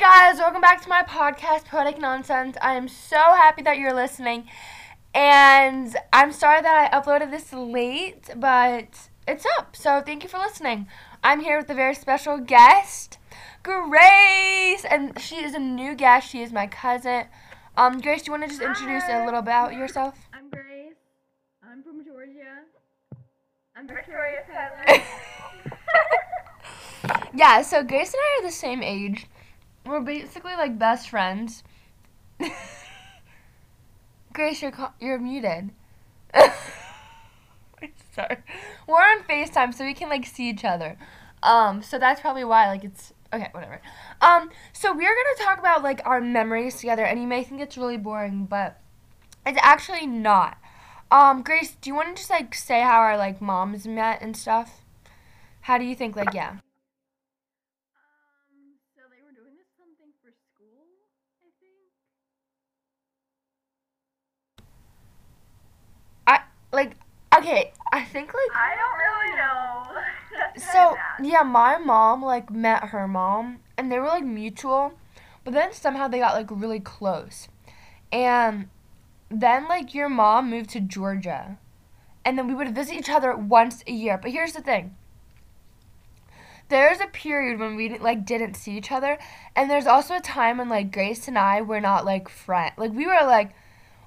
guys, welcome back to my podcast, Poetic Nonsense. I am so happy that you're listening. And I'm sorry that I uploaded this late, but it's up. So thank you for listening. I'm here with a very special guest, Grace. And she is a new guest. She is my cousin. Um, Grace, do you want to just introduce a little about yourself? I'm Grace. I'm from Georgia. I'm Victoria's cousin. yeah, so Grace and I are the same age. We're basically like best friends. Grace, you're you're muted. Sorry. We're on FaceTime so we can like see each other. Um, so that's probably why like it's okay, whatever. Um, so we're gonna talk about like our memories together, and you may think it's really boring, but it's actually not. Um, Grace, do you want to just like say how our like moms met and stuff? How do you think like yeah? um, so they were doing this something for school, I think. I like okay, I think like I don't really know. So yeah, my mom like met her mom, and they were like mutual, but then somehow they got like really close, and then like your mom moved to Georgia, and then we would visit each other once a year. But here's the thing. There's a period when we like didn't see each other, and there's also a time when like Grace and I were not like friends. Like we were like,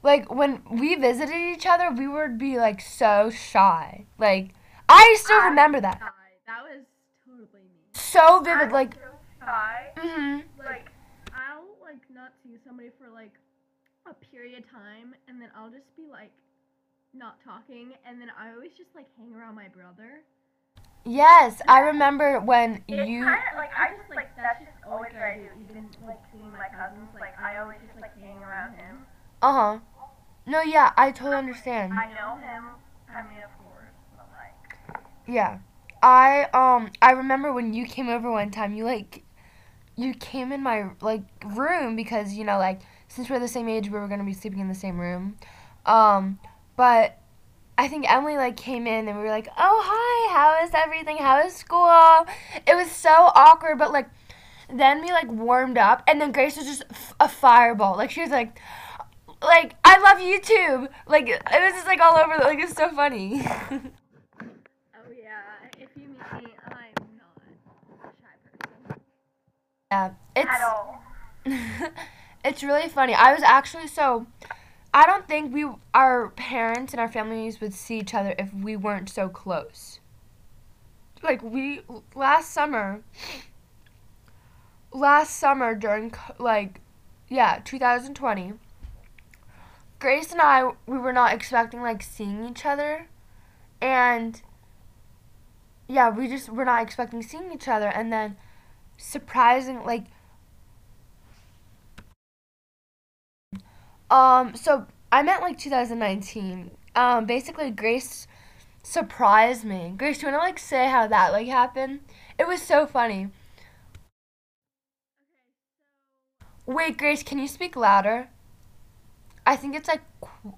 like when we visited each other, we would be like so shy. Like I still I- remember that Shy. That was totally me. so vivid. Like, so shy. hmm Like I'll like not see somebody for like a period of time, and then I'll just be like not talking, and then I always just like hang around my brother. yes, I remember when It's you. kinda, like I just like that's just always what I do. Even like seeing my cousins, like I always just like hang around him. Uh huh. No, yeah, I totally understand. I know him. I mean, of course, but like Yeah, I um I remember when you came over one time. You like, you came in my like room because you know like since we're the same age, we were gonna be sleeping in the same room. Um, but I think Emily like came in and we were like, "Oh hi, how is everything? How is school?" It was so awkward, but like then we like warmed up, and then Grace was just f- a fireball. Like she was like, like I love YouTube. Like it was just like all over. Like it's so funny. Oh yeah, if you meet me, I'm not a shy person. yeah, it's at all. it's really funny. I was actually so. I don't think we, our parents and our families would see each other if we weren't so close. Like we last summer. Last summer during like, yeah, 2020. Grace and I we were not expecting like seeing each other, and yeah, we just were not expecting seeing each other, and then surprising like Um, so I meant like 2019. Um, basically Grace surprised me. Grace, do you wanna like say how that like happened? It was so funny. Wait, Grace, can you speak louder? I think it's like. qu-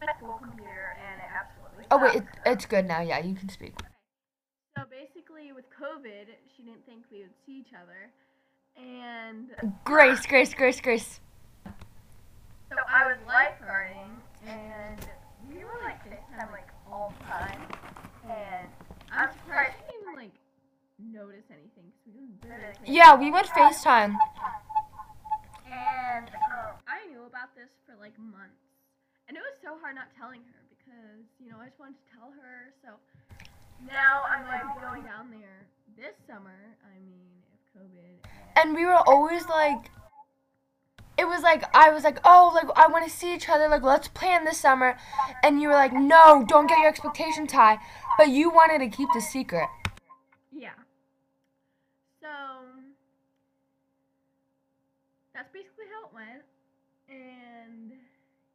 My school computer and it absolutely. Oh wait, it, it's good now. Yeah, you can speak. So basically, with COVID, she didn't think we would see each other, and Grace, Grace, Grace, Grace. So I was lifeguarding and we were like FaceTime like all the time. And I'm I'm surprised surprised. she didn't even like notice anything. 'cause we didn't really think- Yeah, we would FaceTime. And I knew about this for like months, and it was so hard not telling her because you know I just wanted to tell her. So now I'm like going down there this summer. I mean, if COVID. And we were always like. It was like I was like, oh, like I want to see each other. Like let's plan this summer, and you were like, no, don't get your expectations high. But you wanted to keep the secret. Yeah. So that's basically how it went. And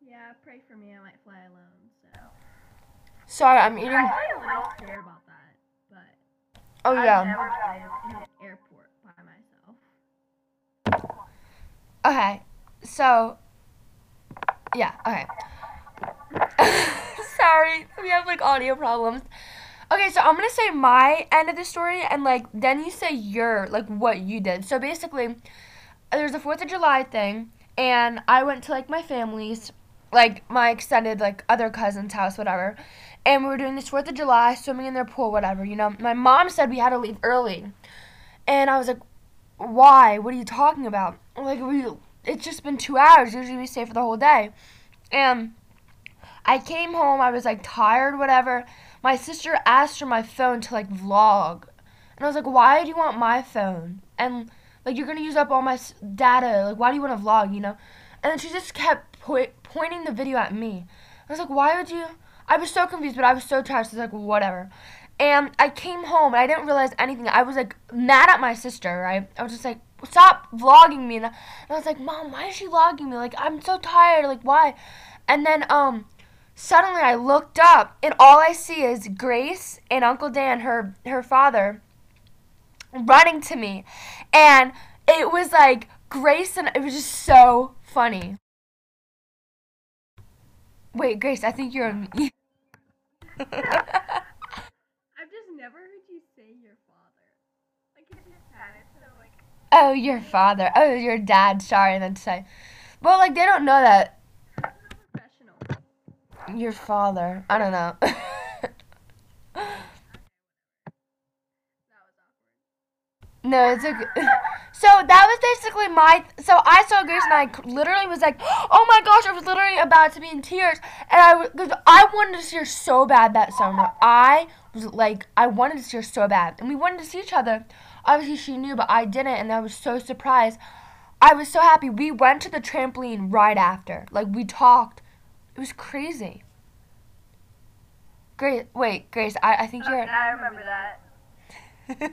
yeah, pray for me. I might fly alone. So Sorry, I'm eating. I I don't care about that, but Oh I've yeah. never played in an airport by myself. Okay, so yeah, okay. Sorry, we have like audio problems. Okay, so I'm gonna say my end of the story, and like then you say your like what you did. So basically, there's a Fourth of July thing, and I went to like my family's, like my extended like other cousin's house, whatever, and we were doing this Fourth of July, swimming in their pool, whatever. You know, my mom said we had to leave early, and I was like, why? What are you talking about? Like we, it's just been two hours. Usually we stay for the whole day, and I came home. I was like tired, whatever. My sister asked for my phone to like vlog, and I was like, why do you want my phone? And like you're gonna use up all my data. Like why do you want to vlog? You know? And then she just kept po- pointing the video at me. I was like, why would you? I was so confused, but I was so tired. So I was like, whatever. And I came home and I didn't realize anything. I was like mad at my sister, right? I was just like, stop vlogging me. And I, and I was like, Mom, why is she vlogging me? Like, I'm so tired. Like, why? And then, um, suddenly I looked up and all I see is Grace and Uncle Dan, her, her father, running to me. And it was like Grace and it was just so funny. Wait, Grace, I think you're on me. I've just never heard you say your father. Like it just sounded so like Oh, your father. Oh, your dad. Sorry, I meant to say. Well, like they don't know that professional. your father. I don't know. That was awkward. No, it's okay. So that was basically my. So I saw Grace and I literally was like, "Oh my gosh!" I was literally about to be in tears, and I because I wanted to see her so bad that summer. I was like, I wanted to see her so bad, and we wanted to see each other. Obviously, she knew, but I didn't, and I was so surprised. I was so happy. We went to the trampoline right after. Like we talked. It was crazy. Grace, wait, Grace. I, I think you're. I remember that. She has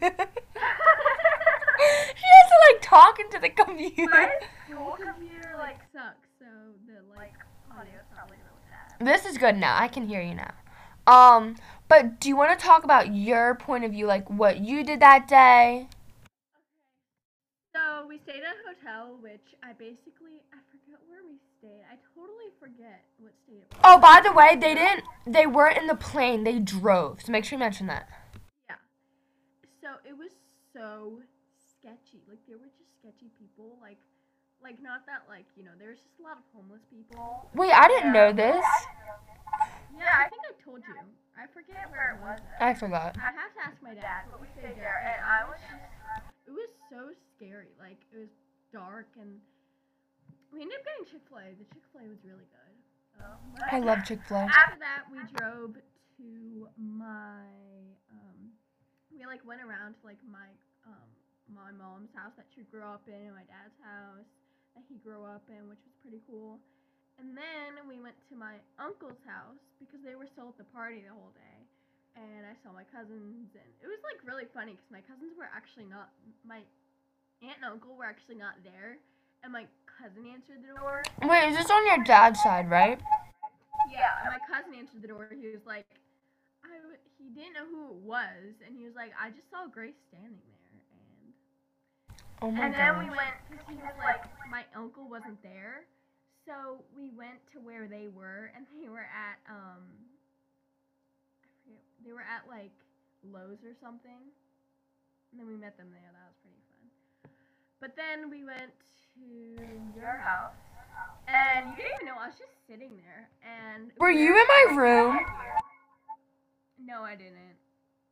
to like talk into the computer. My school computer like Sucks. So the like like audio's probably really bad. This is good now. I can hear you now. Um, but do you want to talk about your point of view, like what you did that day? So we stayed at a hotel, which I basically I forget where we stayed. I totally forget what state it was. Oh, by the way, they didn't. They weren't in the plane. They drove. So make sure you mention that. Yeah. So it was so sketchy. Like there were just sketchy people. Like, like not that like you know there was just a lot of homeless people. Wait, I didn't know this. Yeah, I think I told you. I forget where it was. I forgot. I have to ask my dad. But we stayed there, and I was just It was so scary. Like it was dark and we ended up getting Chick Fil A. The Chick Fil A was really good. Um, I love Chick Fil A. After that, we drove to my um, we like went around to like my um my mom's house that she grew up in and my dad's house that he grew up in, which was pretty cool. And then we went to my uncle's house because they were still at the party the whole day. And I saw my cousins, and it was like really funny because my cousins were actually not my aunt and uncle were actually not there, and my cousin answered the door. Wait, is this on your dad's side, right? yeah. And my cousin answered the door. He was like, I w- he didn't know who it was, and he was like, I just saw Grace standing there, Oh my And then we went because he was like, my uncle wasn't there, so we went to where they were, and they were at um, I forget, they were at like Lowe's or something, and then we met them there. That was pretty fun. But then we went to your house, and you didn't even know I was just sitting there, and Were you in my room? No, I didn't.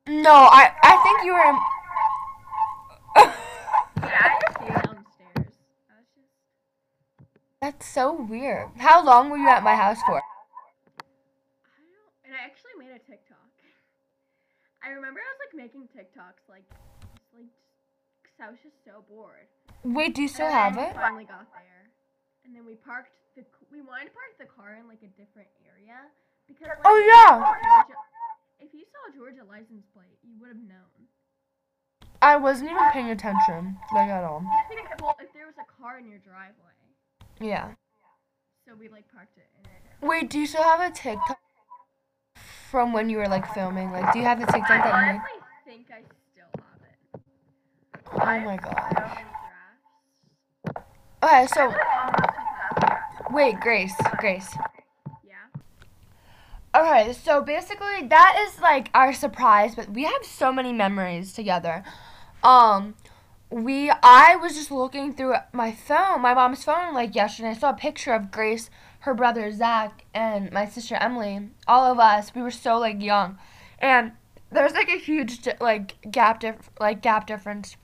No, I I think you were in. Yeah, I just stayed downstairs. I was just. That's so weird. How long were you at my house for? I don't. And I actually made a TikTok. I remember I was like making TikToks like, like, cause I was just so bored. Wait, do you still have it? Finally got there, and then we parked the. We wanted to park the car in like a different area because. Like, Oh, yeah. Georgia- If you saw Georgia license plate, you would have known. I wasn't even paying attention, like at all. I think well, if there was a car in your driveway, Yeah. so we like parked it in it. Wait, do you still have a TikTok from when you were like filming? Like, do you have the TikTok I that you made? honestly think I still have it. Oh my gosh. Okay, so wait, Grace, Grace. Yeah. Okay, so basically that is like our surprise, but we have so many memories together. Um, we I was just looking through my phone, my mom's phone, like yesterday. I saw a picture of Grace, her brother Zach, and my sister Emily. All of us, we were so like young, and there's like a huge like gap dif- like gap difference.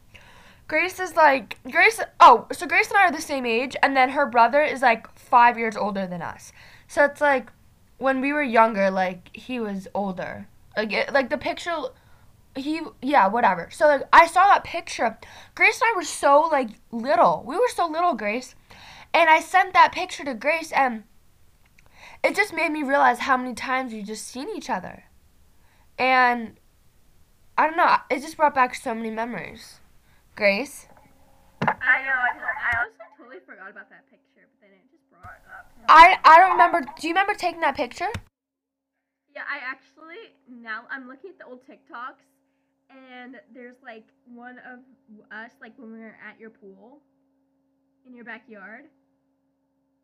Grace is like Grace. Oh, so Grace and I are the same age, and then her brother is like five years older than us. So it's like when we were younger, like he was older. Like it, like the picture, he yeah whatever. So like I saw that picture. Grace and I were so like little. We were so little, Grace, and I sent that picture to Grace, and it just made me realize how many times we've just seen each other, and I don't know. It just brought back so many memories. Grace. I know. I, also totally forgot about that picture, but then it just brought it up. I I don't remember. Do you remember taking that picture? Yeah, I actually now I'm looking at the old TikToks, and there's like one of us like when we were at your pool, in your backyard.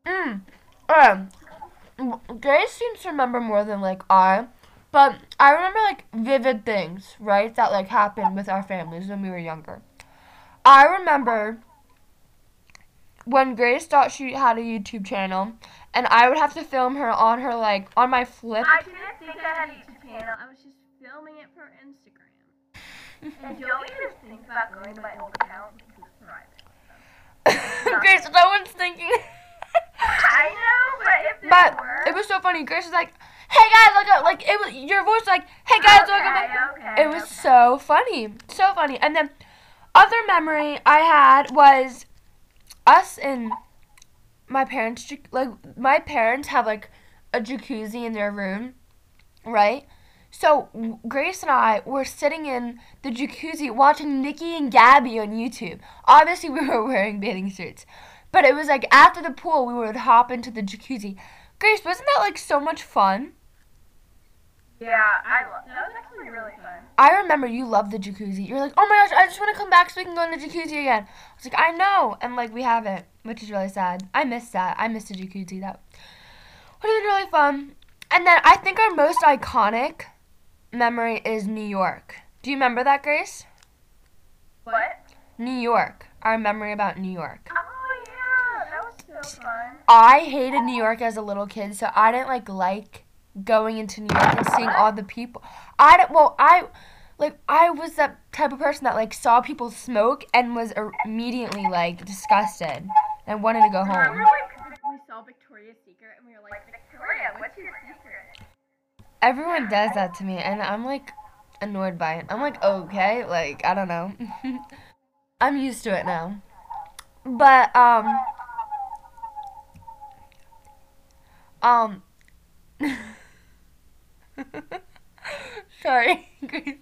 Mm. Um. Grace seems to remember more than like I, but I remember like vivid things, right? That like happened with our families when we were younger. I remember when Grace thought she had a YouTube channel, and I would have to film her on her like on my flip. I didn't think I had a YouTube channel. I was just filming it for Instagram. And don't even think about going to my old account because it's private. Grace, no one's thinking. I know, but if it but were, it was so funny. Grace was like, "Hey guys, look at like it was your voice was like, "Hey guys, look at my." okay, okay, It was okay. so funny, so funny. And then other memory I had was us and my parents. Like my parents have like a jacuzzi in their room, right? So Grace and I were sitting in the jacuzzi watching Niki and Gabi on YouTube. Obviously, we were wearing bathing suits, but it was like after the pool, we would hop into the jacuzzi. Grace, wasn't that like so much fun? Yeah, I lo- that was actually really fun. I remember you loved the jacuzzi. You're like, oh my gosh, I just want to come back so we can go in the jacuzzi again. I was like, I know, and like we haven't, which is really sad. I miss that. I miss the jacuzzi. That would have been really fun. And then I think our most iconic memory is New York. Do you remember that, Grace? What? New York. Our memory about New York. Oh yeah, that was so fun. I hated New York as a little kid, so I didn't like like going into New York and seeing all the people. I don't. Well, I like I was that type of person that like saw people smoke and was immediately like disgusted and wanted to go Remember, home. like, We saw Victoria's Secret, and we were like, like Victoria, what's your secret? Everyone does that to me, and I'm like annoyed by it. I'm like, okay, like I don't know. I'm used to it now. But um um Sorry, Grace.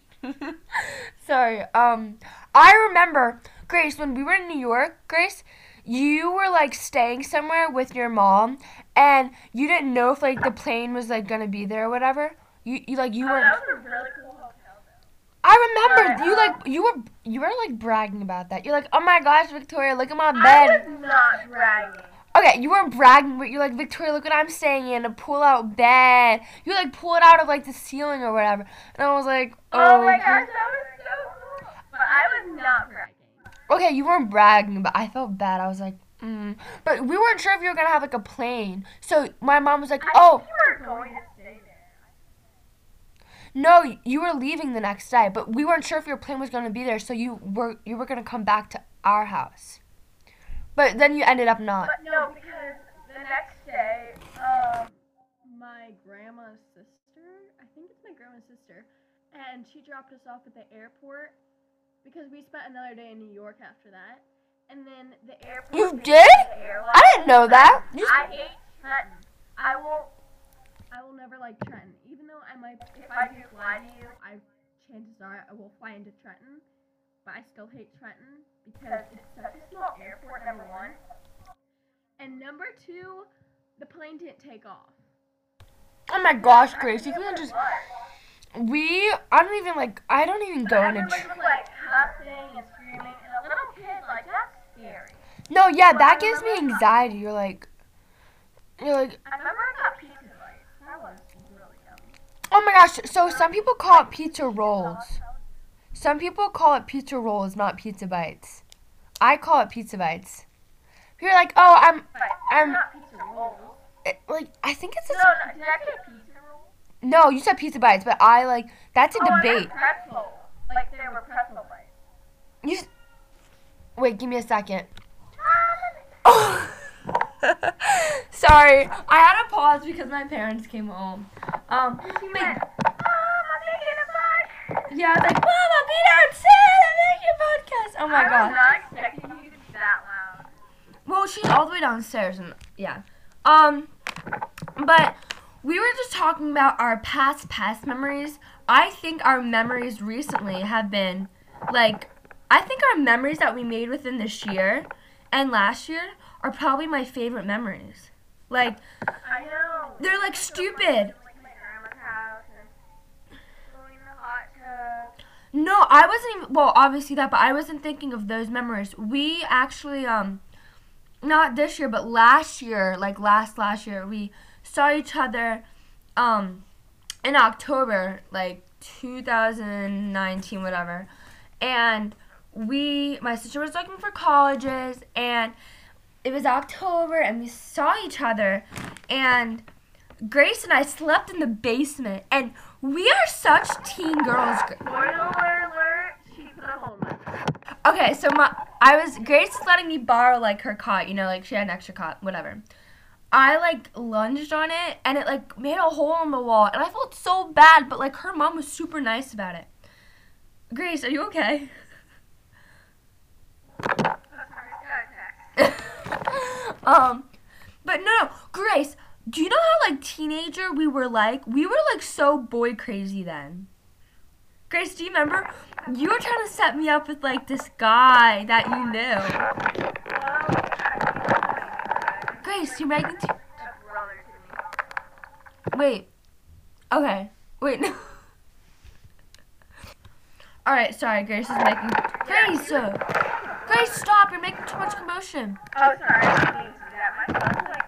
Sorry. Um I remember Grace when we were in New York, Grace, you were like staying somewhere with your mom and you didn't know if like the plane was like gonna be there or whatever. You, you like you Oh, weren't that was a really cool hotel. I remember you like uh-huh. you were you were like bragging about that. You're like, oh my gosh, Victoria, look at my bed. I was not bragging. Okay, you weren't bragging, but you're like, Victoria, look what I'm staying in a pull out bed. You like pull it out of like the ceiling or whatever. And I was like, Oh, oh, my gosh, that was so cool. But I was not bragging. Okay, you weren't bragging, but I felt bad. I was like, mm. But we weren't sure if you were gonna have like a plane. So my mom was like, I oh, think you were going to stay there. no, you were leaving the next day, but we weren't sure if your plane was gonna be there. So you were you were gonna come back to our house. But then you ended up not. But no, because the next day, um, my grandma's sister. I think it's my grandma's sister, and she dropped us off at the airport because we spent another day in New York after that. And then the airport. You did? I didn't know that. You I hate Trenton. I won't. I will never like Trenton, even though I might. If I I do fly to you, I chances are I will fly into Trenton, but I still hate Trenton because Because it's such a small airport, number one. And number two, the plane didn't take off. Oh my gosh, Grace, you can't just. We, I don't even like, I don't even go in a. Everyone Tr- like cussing and screaming, and a little kid, like, that's scary. no, yeah, that gives me anxiety. You're like, you're like, I remember I got pizza bites. That was really yummy. Oh my gosh. So some people call it pizza rolls. Some people call it pizza rolls, not pizza bites. I call it pizza bites. You're like, oh, I'm, I'm, not pizza rolls. it, like, I think it's a, No, no, did I say pizza rolls? No, you said pizza bites, but I like, that's a oh, debate. pretzel. Like they were pretzel bites. You, s- wait, give me a second. Sorry, I had to pause because my parents came home. Um, You but- went, Mom, I'm making a yeah, I was like, Mama, be downstairs, I'm making a podcast. Oh my I god. was not expecting you to be that loud. Well, she's all the way downstairs, and yeah. Um, but we were just talking about our past past memories. I think our memories recently have been like, I think our memories that we made within this year and last year are probably my favorite memories. Like, I know. they're like stupid. Like my grandma's house and going in the hot tub. No, I wasn't even well, obviously that, but I wasn't thinking of those memories. We actually um not this year, but last year, like last last year, we saw each other um in October, like 2019 whatever. And we my sister was looking for colleges and it was October and we saw each other and Grace and I slept in the basement and we are such teen girls. Spoiler alert, she a hole in my bed. Okay, so my I was Grace was letting me borrow like her cot, you know, like she had an extra cot, whatever. I like lunged on it and it like made a hole in the wall and I felt so bad, but like her mom was super nice about it. Grace, are you okay? Um, but no, no, Grace, do you know how like teenager we were like? We were like so boy crazy then. Grace, do you remember? You were trying to set me up with like this guy that you knew. Grace, you're making too. to. Wait. Okay. Wait. No. All right. Sorry, Grace is making. Grace. uh, Grace, stop! You're making too much commotion. Oh, sorry, I didn't mean to do that. My phone's like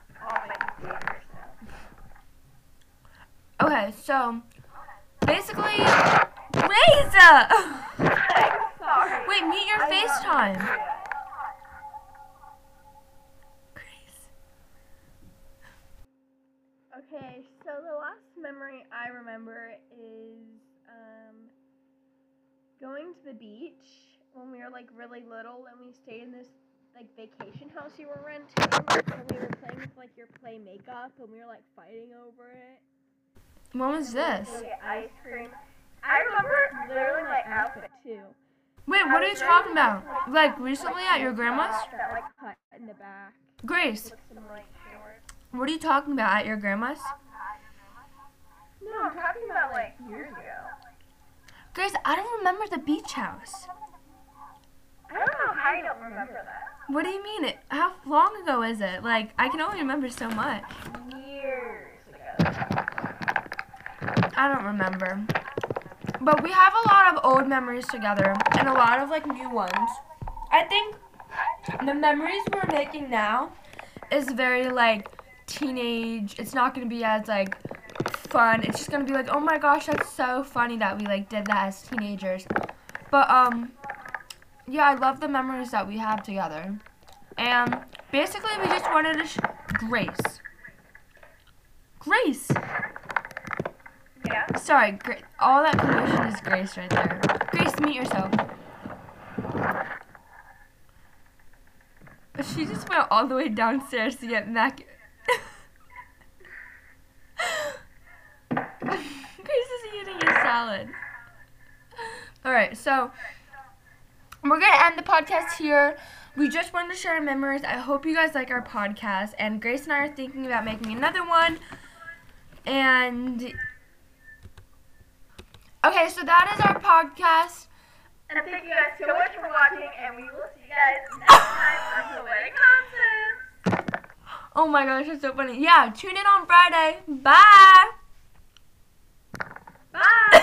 all. Okay. So, basically, Grace. Wait, meet your FaceTime. you. Grace. Okay, so the last memory I remember is um, going to the beach when we were like really little and we stayed in this like vacation house you were renting and we were playing with like your play makeup and we were like fighting over it. When was this? To ice cream. I remember literally my outfit. too. Wait, what are you talking about? Like recently at your grandma's? Like in the back Grace, with some like shorts. what are you talking about at your grandma's? No, I'm talking about like years ago. Grace, I don't remember the beach house. I don't know how you don't remember that. What do you mean? It, how long ago is it? Like, I can only remember so much. Years ago. I don't remember. But we have a lot of old memories together and a lot of like new ones. I think the memories we're making now is very like teenage. It's not going to be as like fun. It's just to be like, "Oh my gosh, that's so funny that we like did that as teenagers." But um yeah, I love the memories that we have together. And basically we just wanted to sh- Grace. Grace. Yeah. Sorry, Gra- all that commotion is Grace right there. Grace, meet yourself. She just went all the way downstairs to get mac. Grace is salad. Alright, so we're gonna end the podcast here. We just wanted to share our memories. I hope you guys like our podcast. And Grace and I are thinking about making another one. And Okay, so that is our podcast. And thank you guys so much for watching, and we will see you guys next time on the wedding nonsense. Oh my gosh, that's so funny. Yeah, tune in on Friday. Bye. Bye.